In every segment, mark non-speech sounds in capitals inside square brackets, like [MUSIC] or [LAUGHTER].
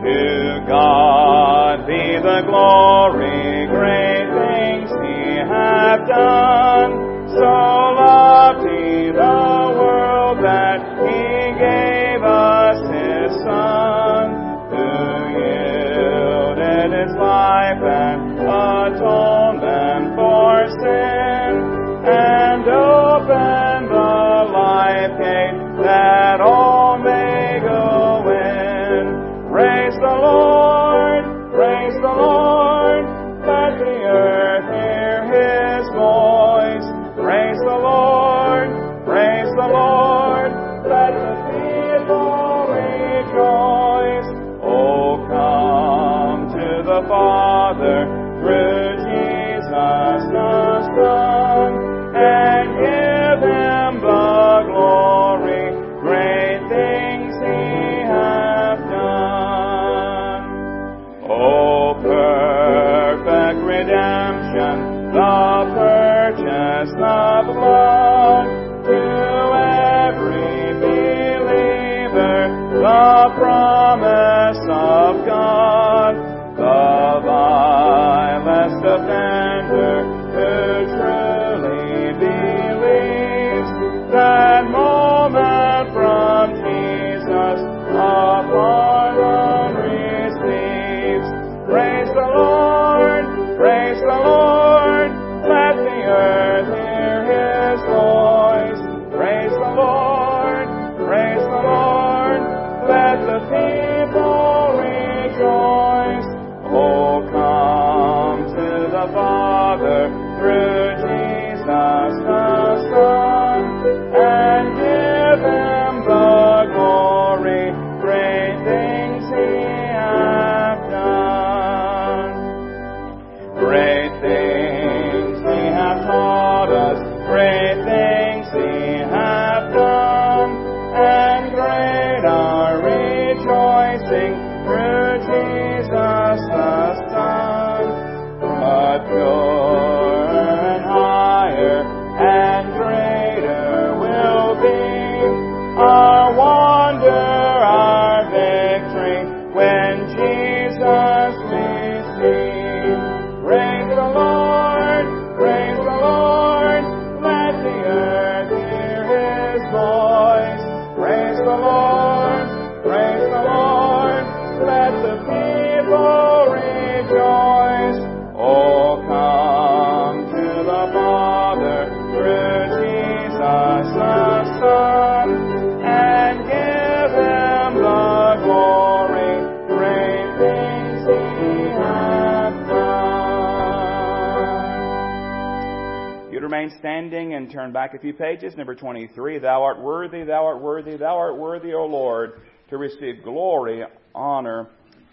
To God be the glory, great things he hath done. a few pages, number 23. Thou art worthy, thou art worthy, thou art worthy, O Lord, to receive glory, honor,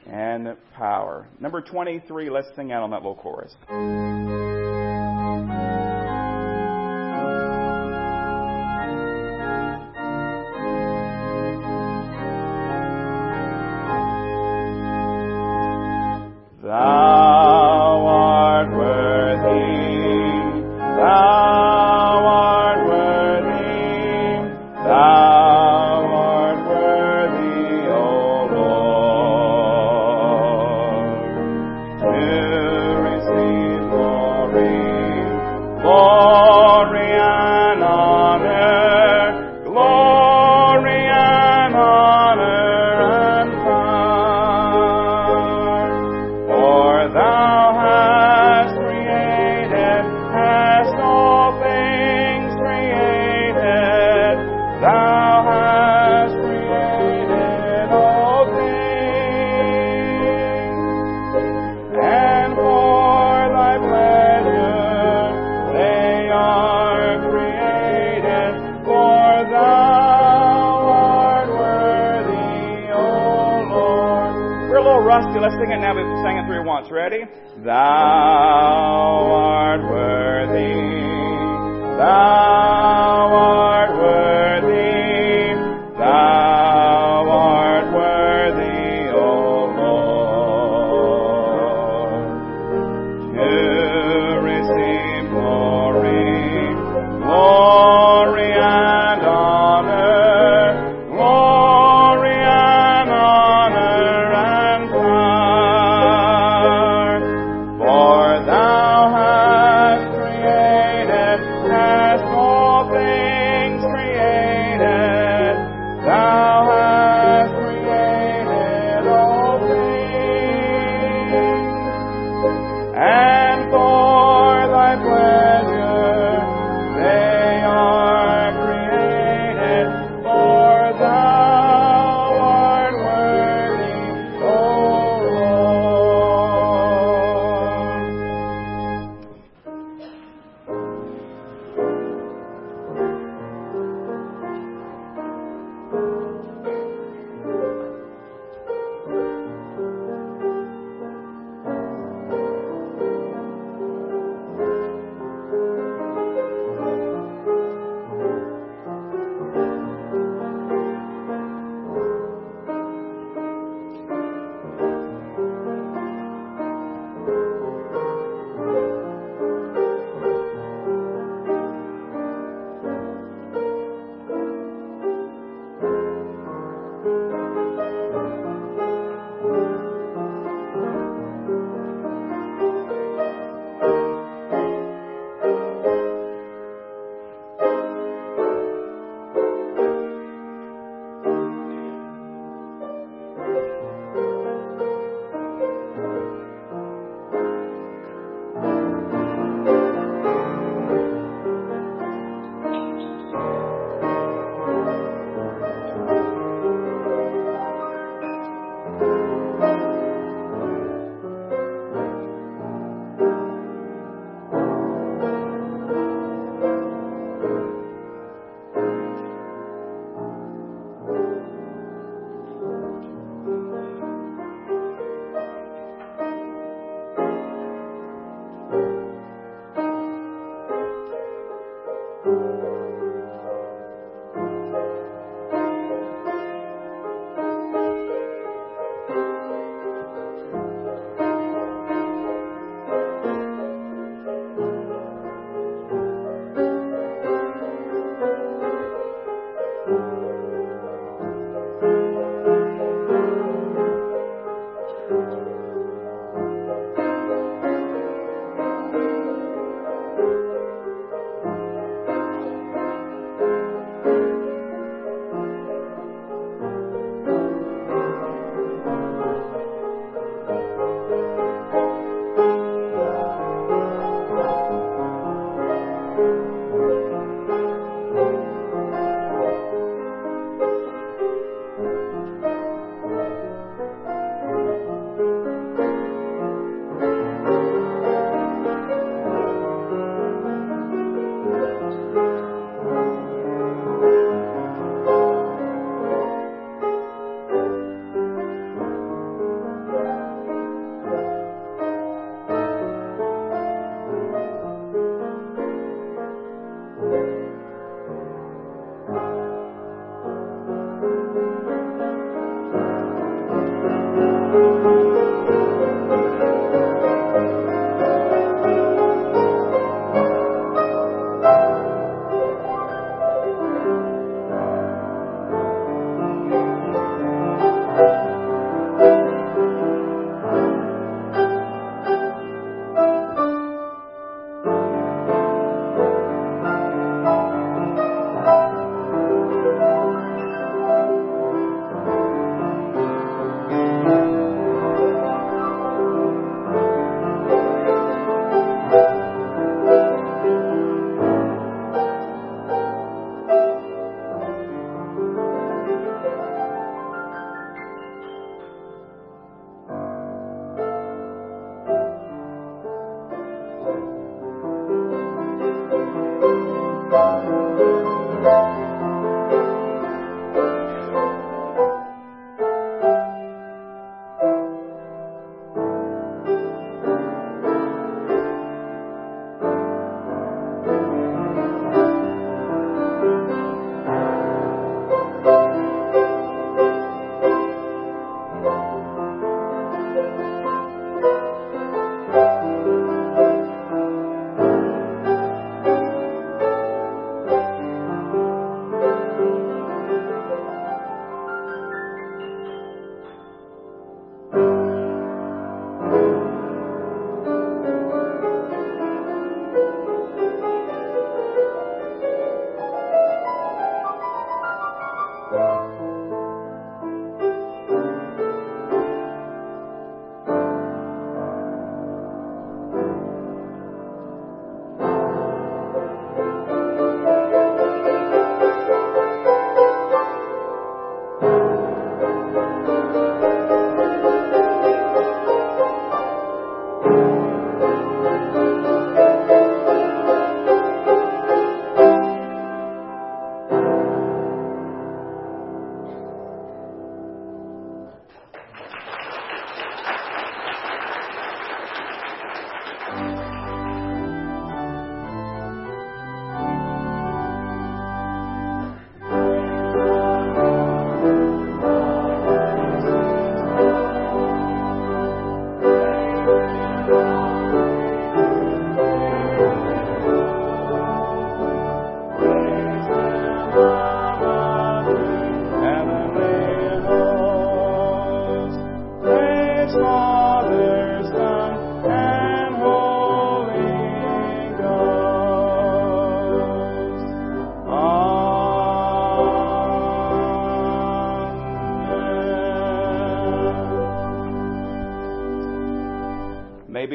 and power. Number 23, let's sing out on that little chorus.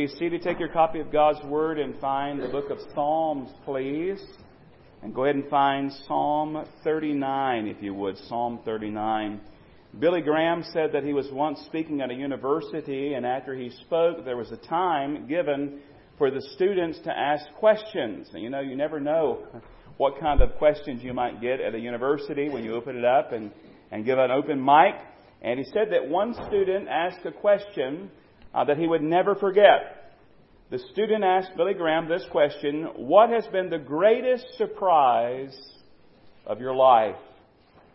Be seated. Take your copy of God's Word and find the book of Psalms, please. And go ahead and find Psalm 39, if you would. Psalm 39. Billy Graham said that he was once speaking at a university, and after he spoke, there was a time given for the students to ask questions. And you know, you never know what kind of questions you might get at a university when you open it up and, and give an open mic. And he said that one student asked a question uh, that he would never forget. The student asked Billy Graham this question What has been the greatest surprise of your life?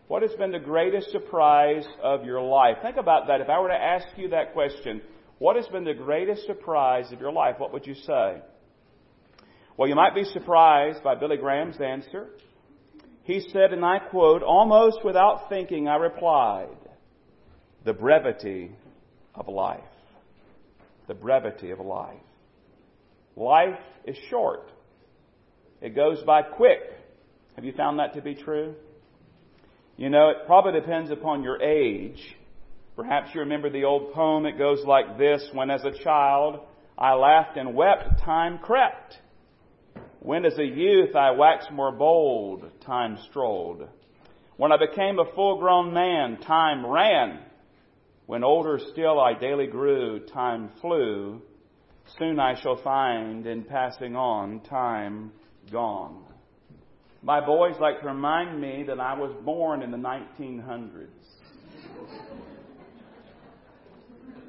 What has been the greatest surprise of your life? Think about that. If I were to ask you that question, what has been the greatest surprise of your life? What would you say? Well, you might be surprised by Billy Graham's answer. He said, and I quote, almost without thinking, I replied, the brevity of life. The brevity of life. Life is short. It goes by quick. Have you found that to be true? You know, it probably depends upon your age. Perhaps you remember the old poem. It goes like this When as a child I laughed and wept, time crept. When as a youth I waxed more bold, time strolled. When I became a full grown man, time ran. When older still I daily grew, time flew. Soon I shall find in passing on time gone. My boys like to remind me that I was born in the 1900s.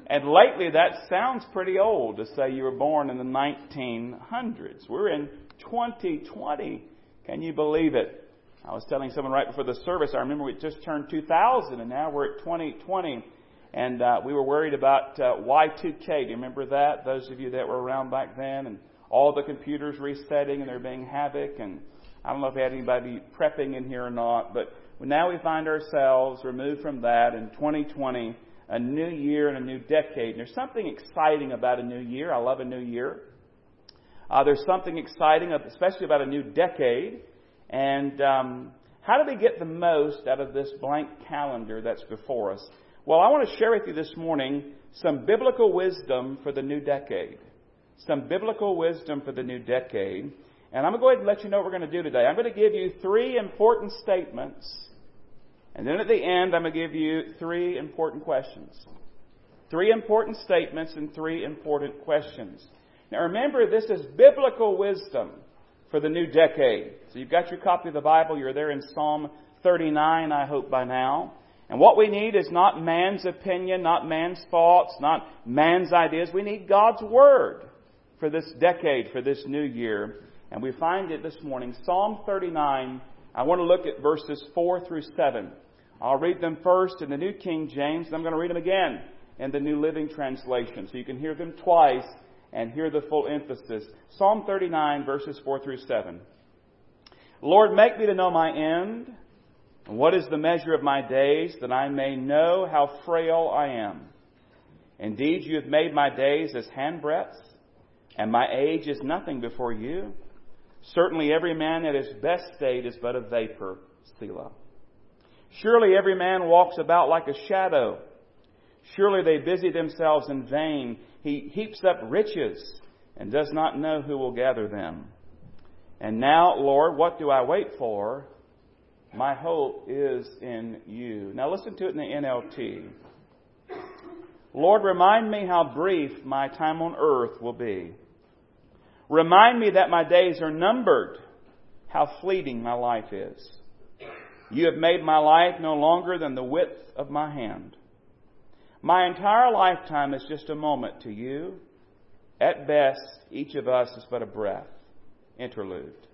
And lately, that sounds pretty old to say you were born in the 1900s. We're in 2020. Can you believe it? I was telling someone right before the service, I remember we just turned 2000 and now we're at 2020. And uh, we were worried about uh, Y2K. Do you remember that? Those of you that were around back then, and all the computers resetting and there being havoc. And I don't know if we had anybody prepping in here or not, but now we find ourselves removed from that in 2020 a new year and a new decade. And there's something exciting about a new year. I love a new year. Uh, there's something exciting, especially about a new decade. And um, how do we get the most out of this blank calendar that's before us? Well, I want to share with you this morning some biblical wisdom for the new decade. Some biblical wisdom for the new decade. And I'm going to go ahead and let you know what we're going to do today. I'm going to give you three important statements and then at the end, I'm going to give you three important questions. Three important statements and three important questions. Now remember, this is biblical wisdom for the new decade. So you've got your copy of the Bible. You're there in Psalm 39, I hope by now. And what we need is not man's opinion, not man's thoughts, not man's ideas. We need God's Word for this decade, for this new year. And we find it this morning. Psalm 39, I want to look at verses 4 through 7. I'll read them first in the New King James, and I'm going to read them again in the New Living Translation so you can hear them twice and hear the full emphasis. Psalm 39, verses 4 through 7. Lord, make me to know my end, what is the measure of my days, that I may know how frail I am. Indeed, you have made my days as handbreadths, and my age is nothing before you. Certainly every man at his best state is but a vapor. Selah. Surely every man walks about like a shadow. Surely they busy themselves in vain. He heaps up riches and does not know who will gather them. And now, Lord, what do I wait for? My hope is in you. Now listen to it in the NLT. Lord, remind me how brief my time on earth will be. Remind me that my days are numbered, how fleeting my life is. You have made my life no longer than the width of my hand. My entire lifetime is just a moment to you. At best, each of us is but a breath. Interlude.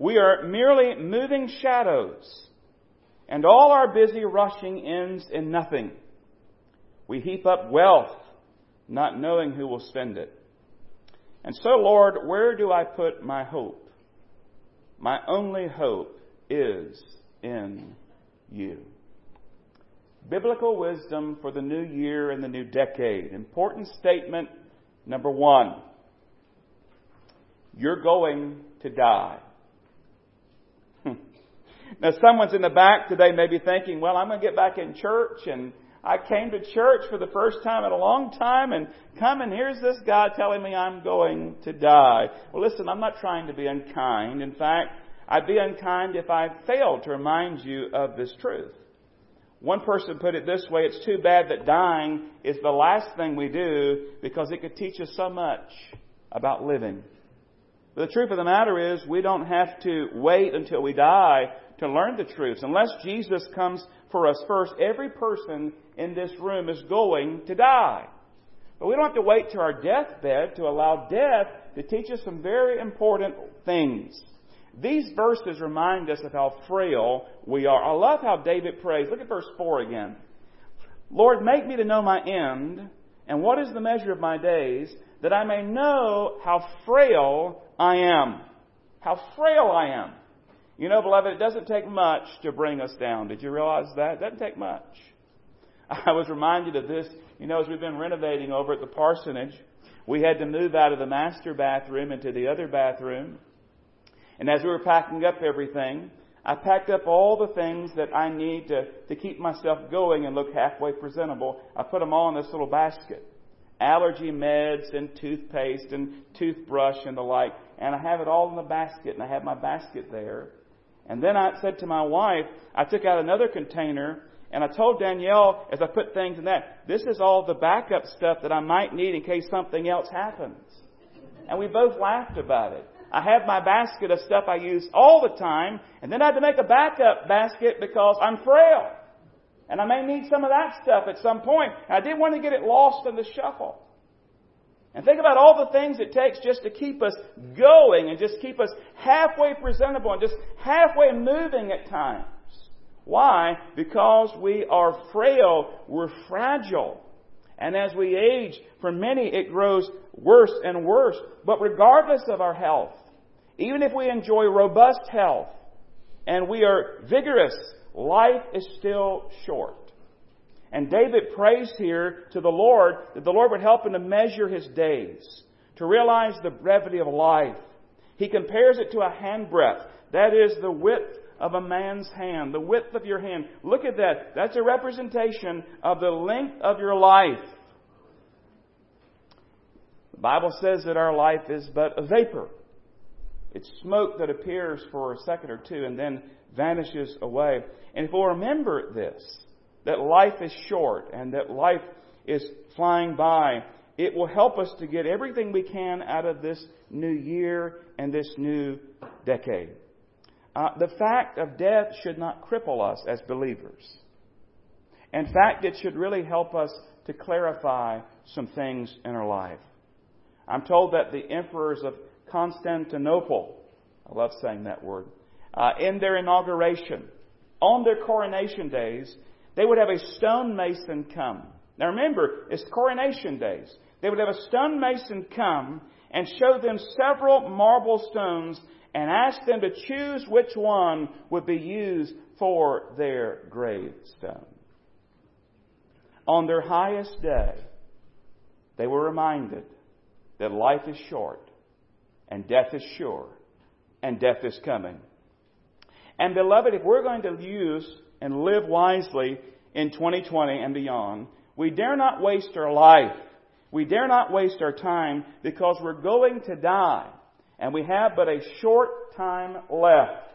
We are merely moving shadows, and all our busy rushing ends in nothing. We heap up wealth, not knowing who will spend it. And so, Lord, where do I put my hope? My only hope is in you. Biblical wisdom for the new year and the new decade. Important statement number one. You're going to die. Now someone's in the back today maybe thinking, well, I'm going to get back in church and I came to church for the first time in a long time and come and here's this guy telling me I'm going to die. Well listen, I'm not trying to be unkind. In fact, I'd be unkind if I failed to remind you of this truth. One person put it this way, it's too bad that dying is the last thing we do because it could teach us so much about living. But the truth of the matter is we don't have to wait until we die to learn the truths. Unless Jesus comes for us first, every person in this room is going to die. But we don't have to wait to our deathbed to allow death to teach us some very important things. These verses remind us of how frail we are. I love how David prays. Look at verse 4 again. Lord, make me to know my end, and what is the measure of my days, that I may know how frail I am. How frail I am. You know, beloved, it doesn't take much to bring us down. Did you realize that? It doesn't take much. [LAUGHS] I was reminded of this, you know, as we've been renovating over at the parsonage, we had to move out of the master bathroom into the other bathroom. And as we were packing up everything, I packed up all the things that I need to, to keep myself going and look halfway presentable. I put them all in this little basket. Allergy meds and toothpaste and toothbrush and the like. And I have it all in the basket and I have my basket there. And then I said to my wife, I took out another container and I told Danielle as I put things in that, this is all the backup stuff that I might need in case something else happens. And we both laughed about it. I have my basket of stuff I use all the time, and then I had to make a backup basket because I'm frail. And I may need some of that stuff at some point. And I didn't want to get it lost in the shuffle. And think about all the things it takes just to keep us going and just keep us halfway presentable and just halfway moving at times. Why? Because we are frail. We're fragile. And as we age, for many it grows worse and worse. But regardless of our health, even if we enjoy robust health and we are vigorous, life is still short. And David prays here to the Lord that the Lord would help him to measure his days, to realize the brevity of life. He compares it to a handbreadth. That is the width of a man's hand, the width of your hand. Look at that. That's a representation of the length of your life. The Bible says that our life is but a vapor. It's smoke that appears for a second or two and then vanishes away. And if we'll remember this, that life is short and that life is flying by, it will help us to get everything we can out of this new year and this new decade. Uh, the fact of death should not cripple us as believers. In fact, it should really help us to clarify some things in our life. I'm told that the emperors of Constantinople. I love saying that word. Uh, in their inauguration, on their coronation days, they would have a stonemason come. Now remember, it's coronation days. They would have a stonemason come and show them several marble stones and ask them to choose which one would be used for their gravestone. On their highest day, they were reminded that life is short and death is sure, and death is coming. And beloved, if we're going to use and live wisely in 2020 and beyond, we dare not waste our life. We dare not waste our time because we're going to die. And we have but a short time left.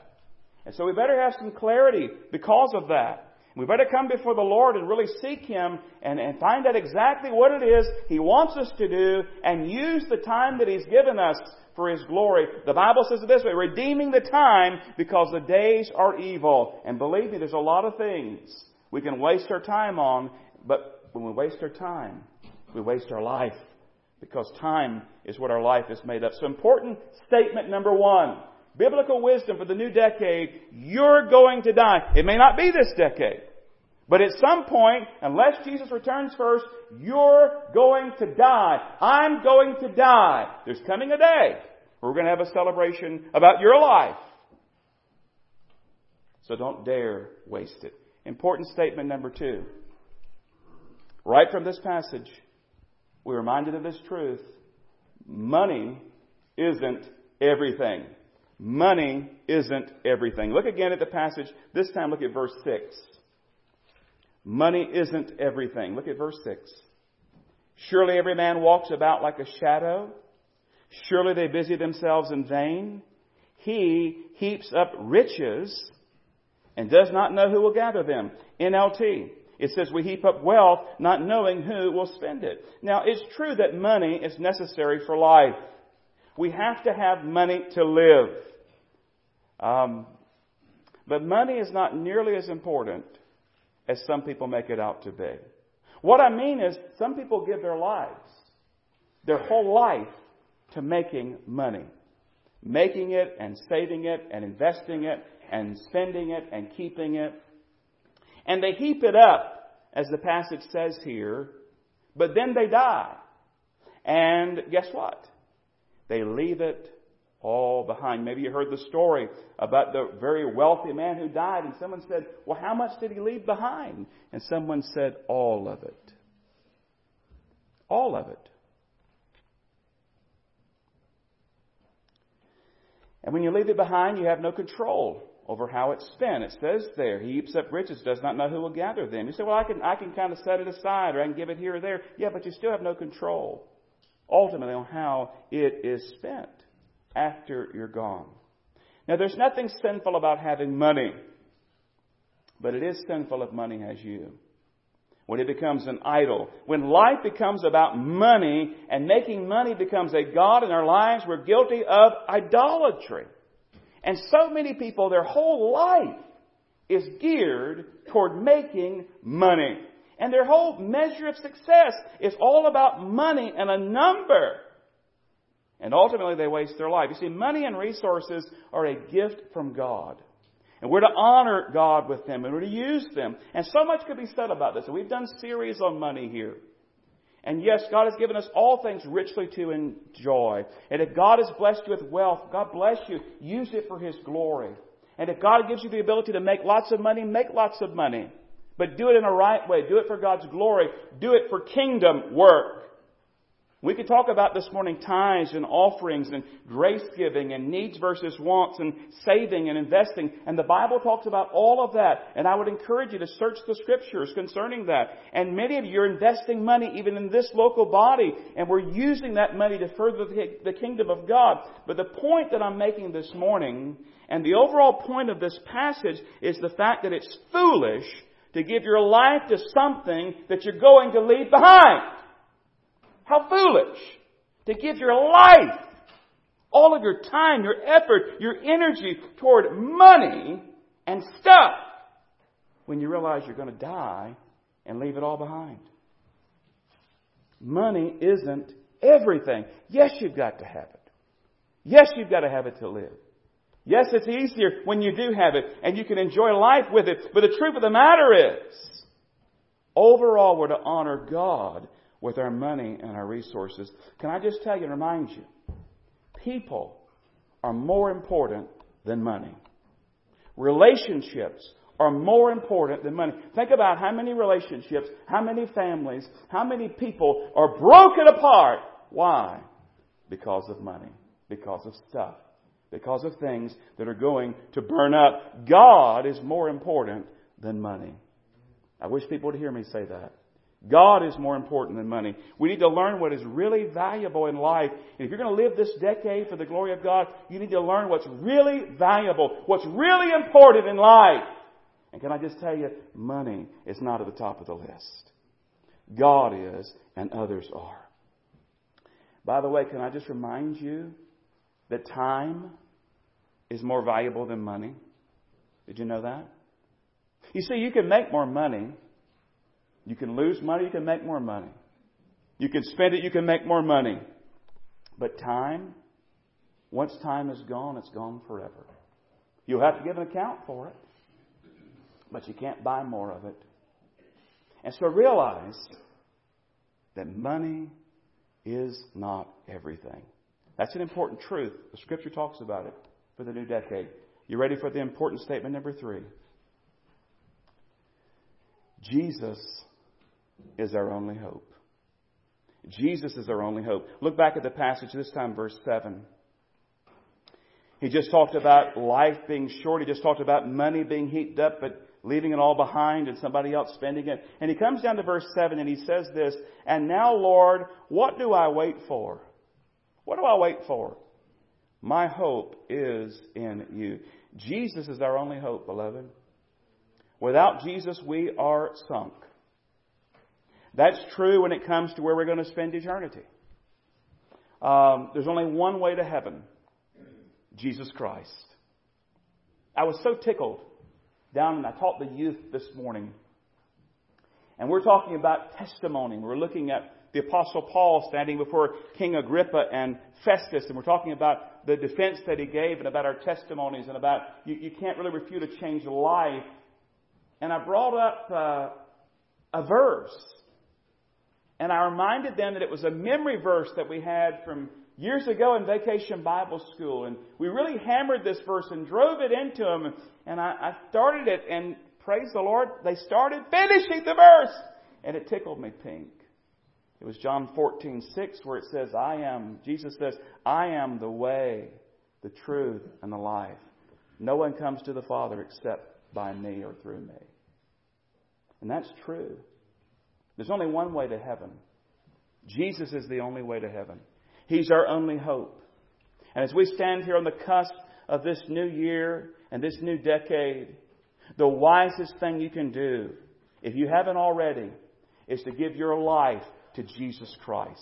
And so we better have some clarity because of that. We better come before the Lord and really seek Him and, and find out exactly what it is He wants us to do and use the time that He's given us for His glory. The Bible says it this way, redeeming the time because the days are evil. And believe me, there's a lot of things we can waste our time on, but when we waste our time, we waste our life because time is what our life is made of. So important statement number one. Biblical wisdom for the new decade, you're going to die. It may not be this decade. But at some point, unless Jesus returns first, you're going to die. I'm going to die. There's coming a day where we're going to have a celebration about your life. So don't dare waste it. Important statement number two. Right from this passage, we're reminded of this truth. Money isn't everything. Money isn't everything. Look again at the passage. This time look at verse 6. Money isn't everything. Look at verse 6. Surely every man walks about like a shadow. Surely they busy themselves in vain. He heaps up riches and does not know who will gather them. NLT. It says we heap up wealth not knowing who will spend it. Now it's true that money is necessary for life. We have to have money to live. Um, but money is not nearly as important as some people make it out to be. What I mean is, some people give their lives, their whole life, to making money. Making it and saving it and investing it and spending it and keeping it. And they heap it up, as the passage says here, but then they die. And guess what? They leave it all behind. Maybe you heard the story about the very wealthy man who died, and someone said, Well, how much did he leave behind? And someone said, All of it. All of it. And when you leave it behind, you have no control over how it's spent. It says there, he heaps up riches, does not know who will gather them. You say, well, I can, I can kind of set it aside or I can give it here or there. Yeah, but you still have no control ultimately on how it is spent after you're gone. Now, there's nothing sinful about having money, but it is sinful if money has you. When it becomes an idol, when life becomes about money and making money becomes a God in our lives, we're guilty of idolatry. And so many people, their whole life is geared toward making money. And their whole measure of success is all about money and a number. And ultimately they waste their life. You see, money and resources are a gift from God. And we're to honor God with them and we're to use them. And so much could be said about this. And we've done series on money here. And yes, God has given us all things richly to enjoy. And if God has blessed you with wealth, God bless you. Use it for His glory. And if God gives you the ability to make lots of money, make lots of money. But do it in a right way. Do it for God's glory. Do it for kingdom work. We could talk about this morning tithes and offerings and grace giving and needs versus wants and saving and investing. And the Bible talks about all of that. And I would encourage you to search the scriptures concerning that. And many of you are investing money even in this local body. And we're using that money to further the kingdom of God. But the point that I'm making this morning and the overall point of this passage is the fact that it's foolish to give your life to something that you're going to leave behind. How foolish to give your life, all of your time, your effort, your energy toward money and stuff when you realize you're going to die and leave it all behind. Money isn't everything. Yes, you've got to have it. Yes, you've got to have it to live. Yes, it's easier when you do have it and you can enjoy life with it. But the truth of the matter is, overall, we're to honor God with our money and our resources. Can I just tell you and remind you? People are more important than money. Relationships are more important than money. Think about how many relationships, how many families, how many people are broken apart. Why? Because of money, because of stuff, because of things that are going to burn up. God is more important than money. I wish people would hear me say that. God is more important than money. We need to learn what is really valuable in life. And if you're going to live this decade for the glory of God, you need to learn what's really valuable, what's really important in life. And can I just tell you, money is not at the top of the list. God is, and others are. By the way, can I just remind you that time is more valuable than money? Did you know that? You see, you can make more money you can lose money, you can make more money. You can spend it, you can make more money. But time, once time is gone, it's gone forever. You'll have to give an account for it, but you can't buy more of it. And so realize that money is not everything. That's an important truth. The scripture talks about it for the new decade. You ready for the important statement number three? Jesus is our only hope. Jesus is our only hope. Look back at the passage, this time verse 7. He just talked about life being short. He just talked about money being heaped up, but leaving it all behind and somebody else spending it. And he comes down to verse 7 and he says this, And now, Lord, what do I wait for? What do I wait for? My hope is in you. Jesus is our only hope, beloved. Without Jesus, we are sunk. That's true when it comes to where we're going to spend eternity. Um, there's only one way to heaven Jesus Christ. I was so tickled down and I taught the youth this morning. And we're talking about testimony. We're looking at the Apostle Paul standing before King Agrippa and Festus, and we're talking about the defense that he gave and about our testimonies and about you, you can't really refute a changed life. And I brought up uh, a verse and I reminded them that it was a memory verse that we had from years ago in Vacation Bible School. And we really hammered this verse and drove it into them. And I, I started it, and praise the Lord, they started finishing the verse. And it tickled me pink. It was John 14, 6, where it says, I am, Jesus says, I am the way, the truth, and the life. No one comes to the Father except by me or through me. And that's true. There's only one way to heaven. Jesus is the only way to heaven. He's our only hope. And as we stand here on the cusp of this new year and this new decade, the wisest thing you can do, if you haven't already, is to give your life to Jesus Christ.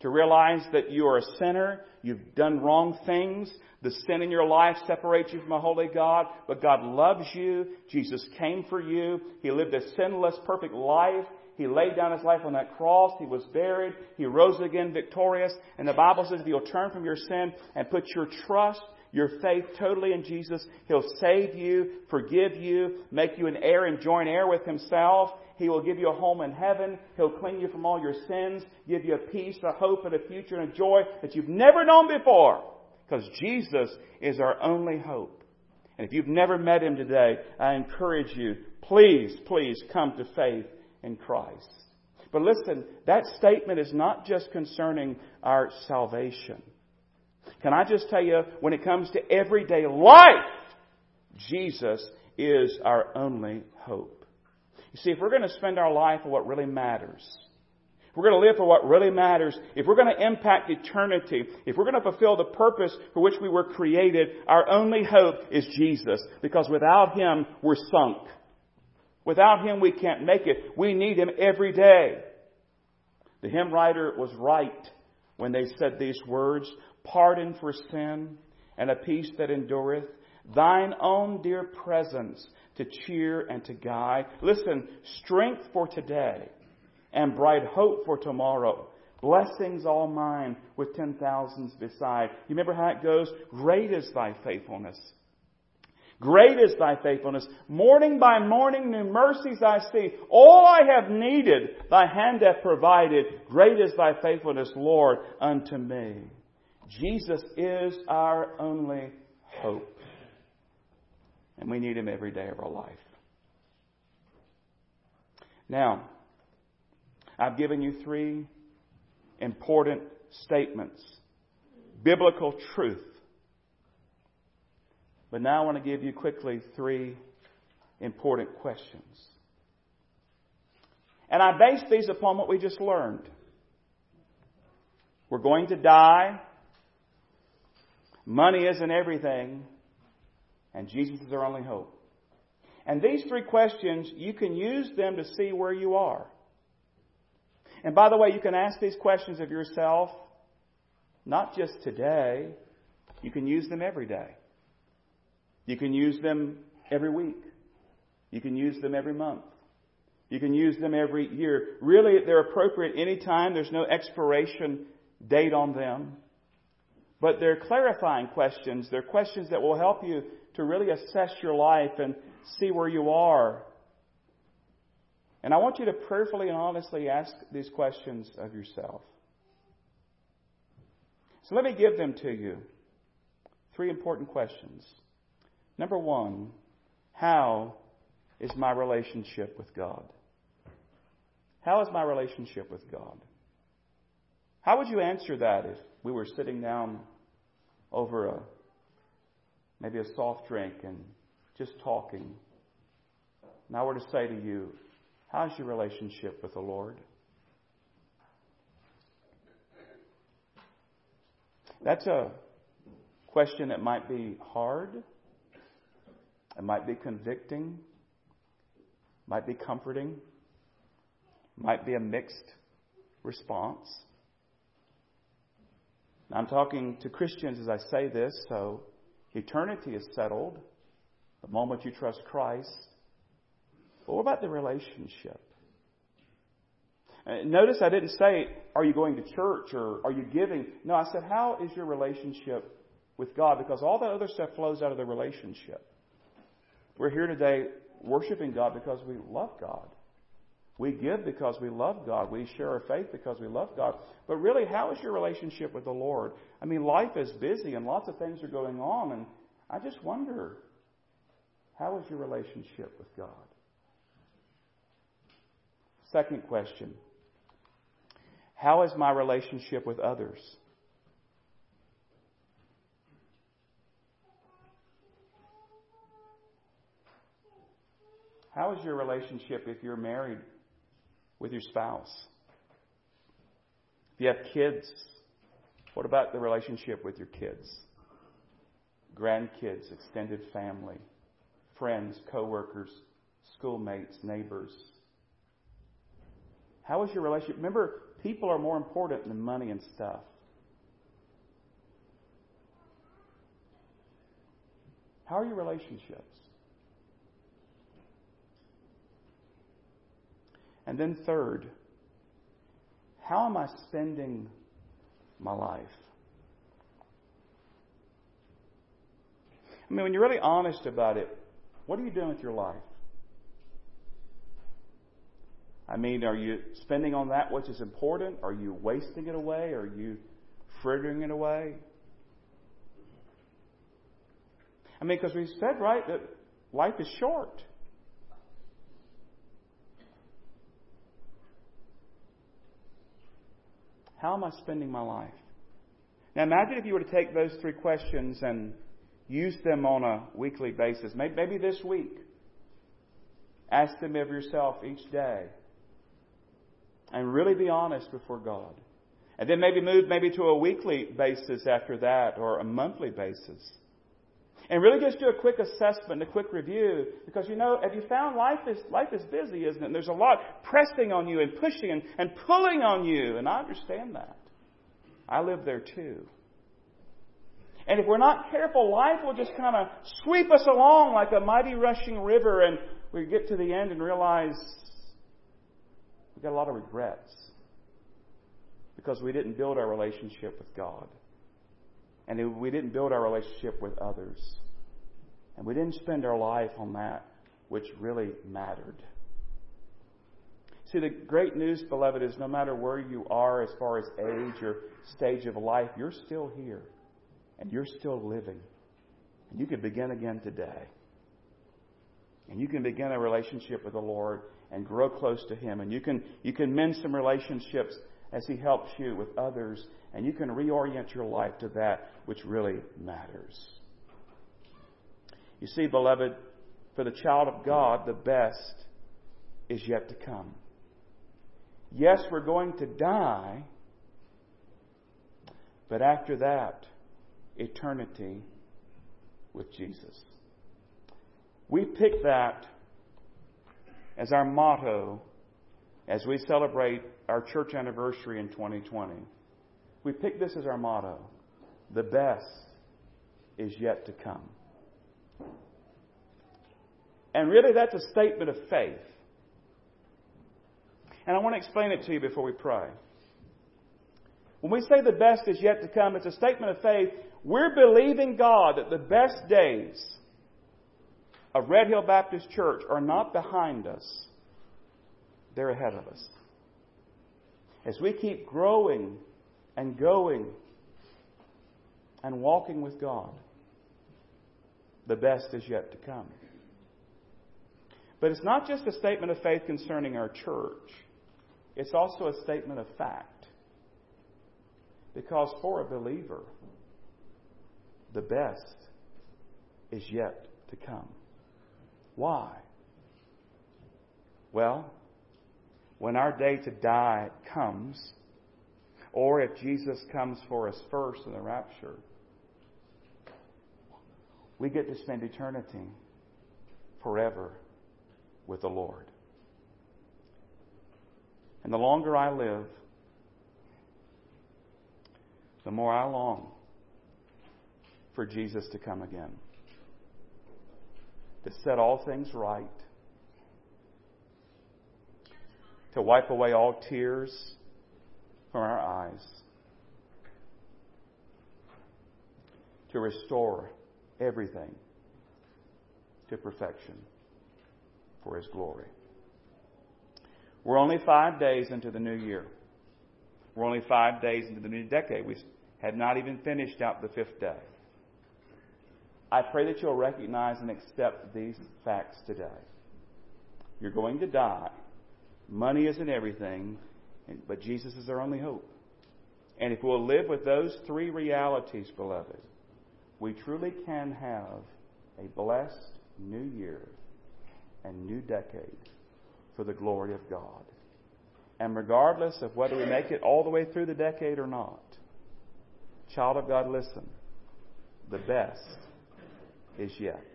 To realize that you are a sinner, you've done wrong things, the sin in your life separates you from a holy God, but God loves you. Jesus came for you. He lived a sinless, perfect life. He laid down his life on that cross. He was buried. He rose again victorious. And the Bible says if you'll turn from your sin and put your trust, your faith totally in Jesus, He'll save you, forgive you, make you an heir and join heir with Himself. He will give you a home in heaven. He'll clean you from all your sins, give you a peace, a hope, and a future and a joy that you've never known before. Because Jesus is our only hope. And if you've never met Him today, I encourage you, please, please come to faith in Christ. But listen, that statement is not just concerning our salvation. Can I just tell you, when it comes to everyday life, Jesus is our only hope. You see, if we're going to spend our life on what really matters, if we're going to live for what really matters, if we're going to impact eternity, if we're going to fulfill the purpose for which we were created, our only hope is Jesus. Because without Him, we're sunk. Without Him, we can't make it. We need Him every day. The hymn writer was right when they said these words pardon for sin and a peace that endureth, thine own dear presence to cheer and to guide. Listen, strength for today and bright hope for tomorrow. Blessings all mine with ten thousands beside. You remember how it goes? Great is thy faithfulness. Great is thy faithfulness. Morning by morning new mercies I see. All I have needed, thy hand hath provided. Great is thy faithfulness, Lord, unto me. Jesus is our only hope. And we need him every day of our life. Now, I've given you three important statements. Biblical truth but now I want to give you quickly three important questions. And I base these upon what we just learned. We're going to die. Money isn't everything. And Jesus is our only hope. And these three questions, you can use them to see where you are. And by the way, you can ask these questions of yourself, not just today, you can use them every day. You can use them every week. You can use them every month. You can use them every year. Really, they're appropriate anytime. There's no expiration date on them. But they're clarifying questions. They're questions that will help you to really assess your life and see where you are. And I want you to prayerfully and honestly ask these questions of yourself. So let me give them to you. Three important questions. Number one, how is my relationship with God? How is my relationship with God? How would you answer that if we were sitting down over a maybe a soft drink and just talking? And I were to say to you, how's your relationship with the Lord? That's a question that might be hard. It might be convicting. Might be comforting. Might be a mixed response. I'm talking to Christians as I say this, so eternity is settled the moment you trust Christ. But what about the relationship? Notice I didn't say, are you going to church or are you giving? No, I said, how is your relationship with God? Because all that other stuff flows out of the relationship. We're here today worshiping God because we love God. We give because we love God. We share our faith because we love God. But really, how is your relationship with the Lord? I mean, life is busy and lots of things are going on, and I just wonder how is your relationship with God? Second question How is my relationship with others? How is your relationship if you're married with your spouse? If you have kids, what about the relationship with your kids? Grandkids, extended family, friends, coworkers, schoolmates, neighbors. How is your relationship? Remember, people are more important than money and stuff. How are your relationships? And then, third, how am I spending my life? I mean, when you're really honest about it, what are you doing with your life? I mean, are you spending on that which is important? Are you wasting it away? Are you frittering it away? I mean, because we said, right, that life is short. How am I spending my life? Now imagine if you were to take those three questions and use them on a weekly basis, maybe this week. Ask them of yourself each day. And really be honest before God. And then maybe move maybe to a weekly basis after that or a monthly basis. And really just do a quick assessment, a quick review, because you know, have you found life is life is busy, isn't it? And there's a lot pressing on you and pushing and, and pulling on you, and I understand that. I live there too. And if we're not careful, life will just kind of sweep us along like a mighty rushing river, and we get to the end and realize we've got a lot of regrets because we didn't build our relationship with God. And we didn't build our relationship with others. And we didn't spend our life on that which really mattered. See, the great news, beloved, is no matter where you are as far as age or stage of life, you're still here. And you're still living. And you can begin again today. And you can begin a relationship with the Lord and grow close to Him. And you can, you can mend some relationships as He helps you with others and you can reorient your life to that which really matters. You see, beloved, for the child of God, the best is yet to come. Yes, we're going to die, but after that, eternity with Jesus. We pick that as our motto as we celebrate our church anniversary in 2020 we pick this as our motto the best is yet to come. And really, that's a statement of faith. And I want to explain it to you before we pray. When we say the best is yet to come, it's a statement of faith. We're believing God that the best days of Red Hill Baptist Church are not behind us, they're ahead of us. As we keep growing and going and walking with God, the best is yet to come. But it's not just a statement of faith concerning our church. it's also a statement of fact. Because for a believer, the best is yet to come. Why? Well, when our day to die comes, or if Jesus comes for us first in the rapture, we get to spend eternity forever with the Lord. And the longer I live, the more I long for Jesus to come again, to set all things right, to wipe away all tears from our eyes, to restore everything to perfection for His glory. We're only five days into the new year. We're only five days into the new decade. We have not even finished out the fifth day. I pray that you'll recognize and accept these facts today. You're going to die. Money isn't everything, but Jesus is our only hope. And if we'll live with those three realities, beloved, we truly can have a blessed new year and new decade for the glory of God. And regardless of whether we make it all the way through the decade or not, child of God, listen. The best is yet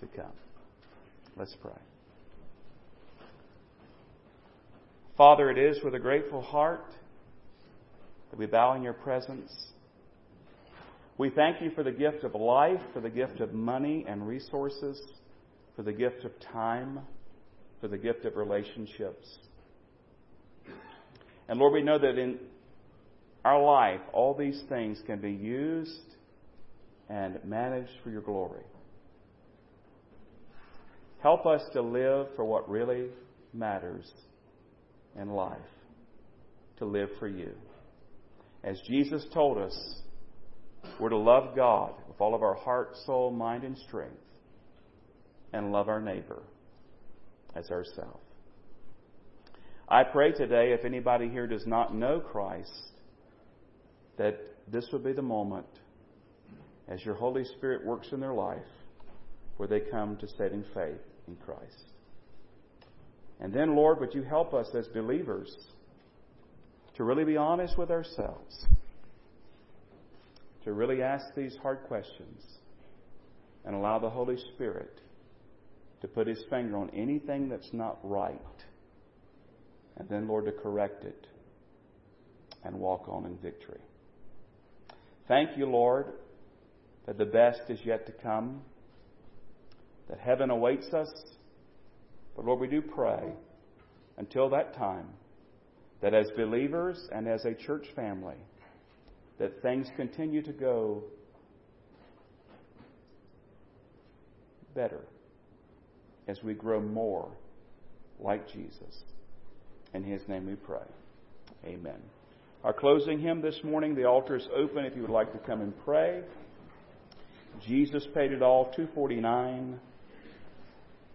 to come. Let's pray. Father, it is with a grateful heart that we bow in your presence. We thank you for the gift of life, for the gift of money and resources, for the gift of time, for the gift of relationships. And Lord, we know that in our life, all these things can be used and managed for your glory. Help us to live for what really matters in life, to live for you. As Jesus told us, we're to love God with all of our heart, soul, mind, and strength, and love our neighbor as ourselves. I pray today, if anybody here does not know Christ, that this would be the moment as your Holy Spirit works in their life where they come to saving faith in Christ. And then, Lord, would you help us as believers to really be honest with ourselves, to really ask these hard questions, and allow the Holy Spirit to put his finger on anything that's not right, and then, Lord, to correct it and walk on in victory. Thank you, Lord, that the best is yet to come, that heaven awaits us. But Lord, we do pray until that time that as believers and as a church family, that things continue to go better as we grow more like Jesus. In His name we pray. Amen. Our closing hymn this morning, the altar is open if you would like to come and pray. Jesus paid it all, 249.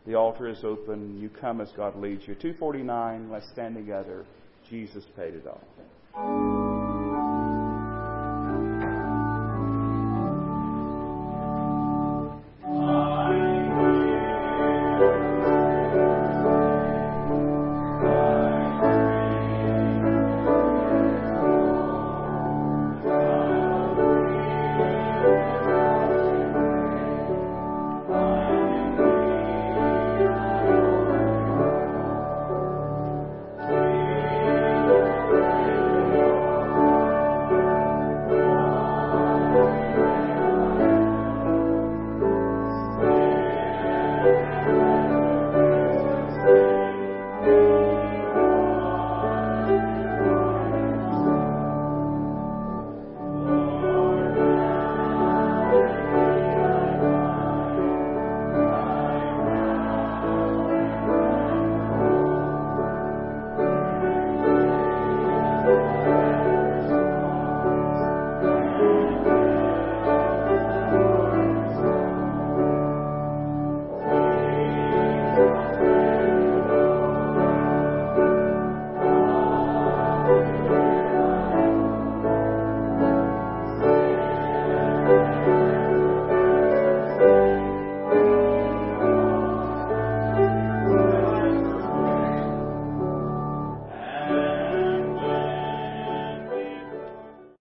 The altar is open. You come as God leads you. 249, let's stand together. Jesus paid it all.